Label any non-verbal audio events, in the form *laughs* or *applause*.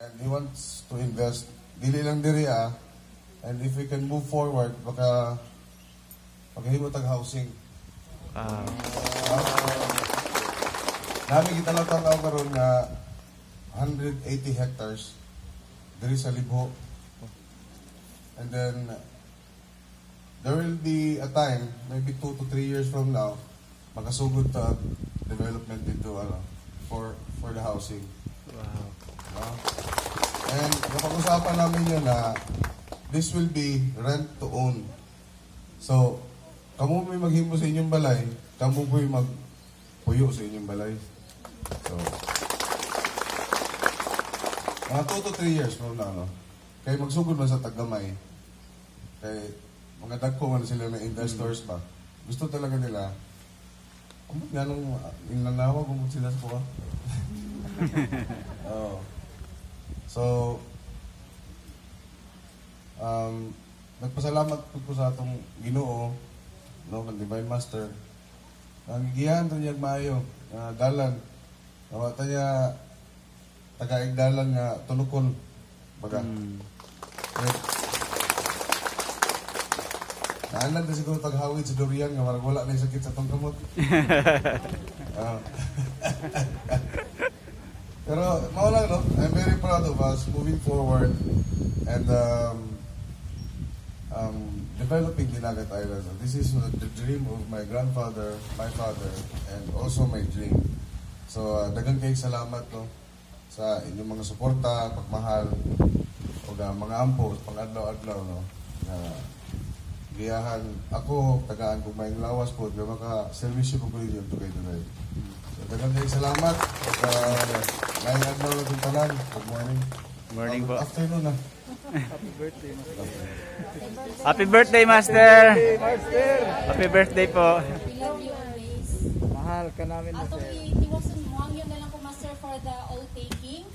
And he wants to invest. Dili lang diri ah. And if we can move forward, baka paghimo tag housing. Wow. Nami kita lang tanaw karon nga 180 hectares diri sa Libho. And then there will be a time, maybe 2 to 3 years from now, makasugod ta development dito ano for for the housing. Wow. No? And napag-usapan namin yun na this will be rent to own. So, kamo may maghimo sa inyong balay, kamo po'y magpuyo sa inyong balay. So, mga 2 to 3 years from now, no? Kaya magsugod man sa tagamay. Kay mga dagko man sila na investors ba. Gusto talaga nila. Ano nga nung inanawag kung sila sa kuha? *laughs* Oo. So, um, nagpasalamat po ko sa atong ginoo, no, kang Divine Master. Ang gigihan to niya maayo, nga dalan. Nawa ta niya tagaig dalan nga tunukon. Baga. Mm. Eh, Naanan na siguro taghawid si Dorian nga marag wala na yung sakit sa tong kamot. *laughs* Ah. *laughs* Pero mao lang no, I'm very proud of us moving forward and um, um, developing Dinagat Island. This is the dream of my grandfather, my father, and also my dream. So uh, daghang kay salamat no sa inyong mga suporta, pagmahal, o uh, mga ampo, pang-adlaw-adlaw no. Na giyahan ako tagaan kog may lawas po nga maka servisyo ko ko yun tugay. So daghang kay salamat ug uh, may adlaw na itong tanan. Good morning. Morning po. Afternoon na. Happy birthday, Master! Happy birthday po. We love you always. Mahal ka namin, Master. iiwasan mo ang yun na lang po, Master, for the all taking.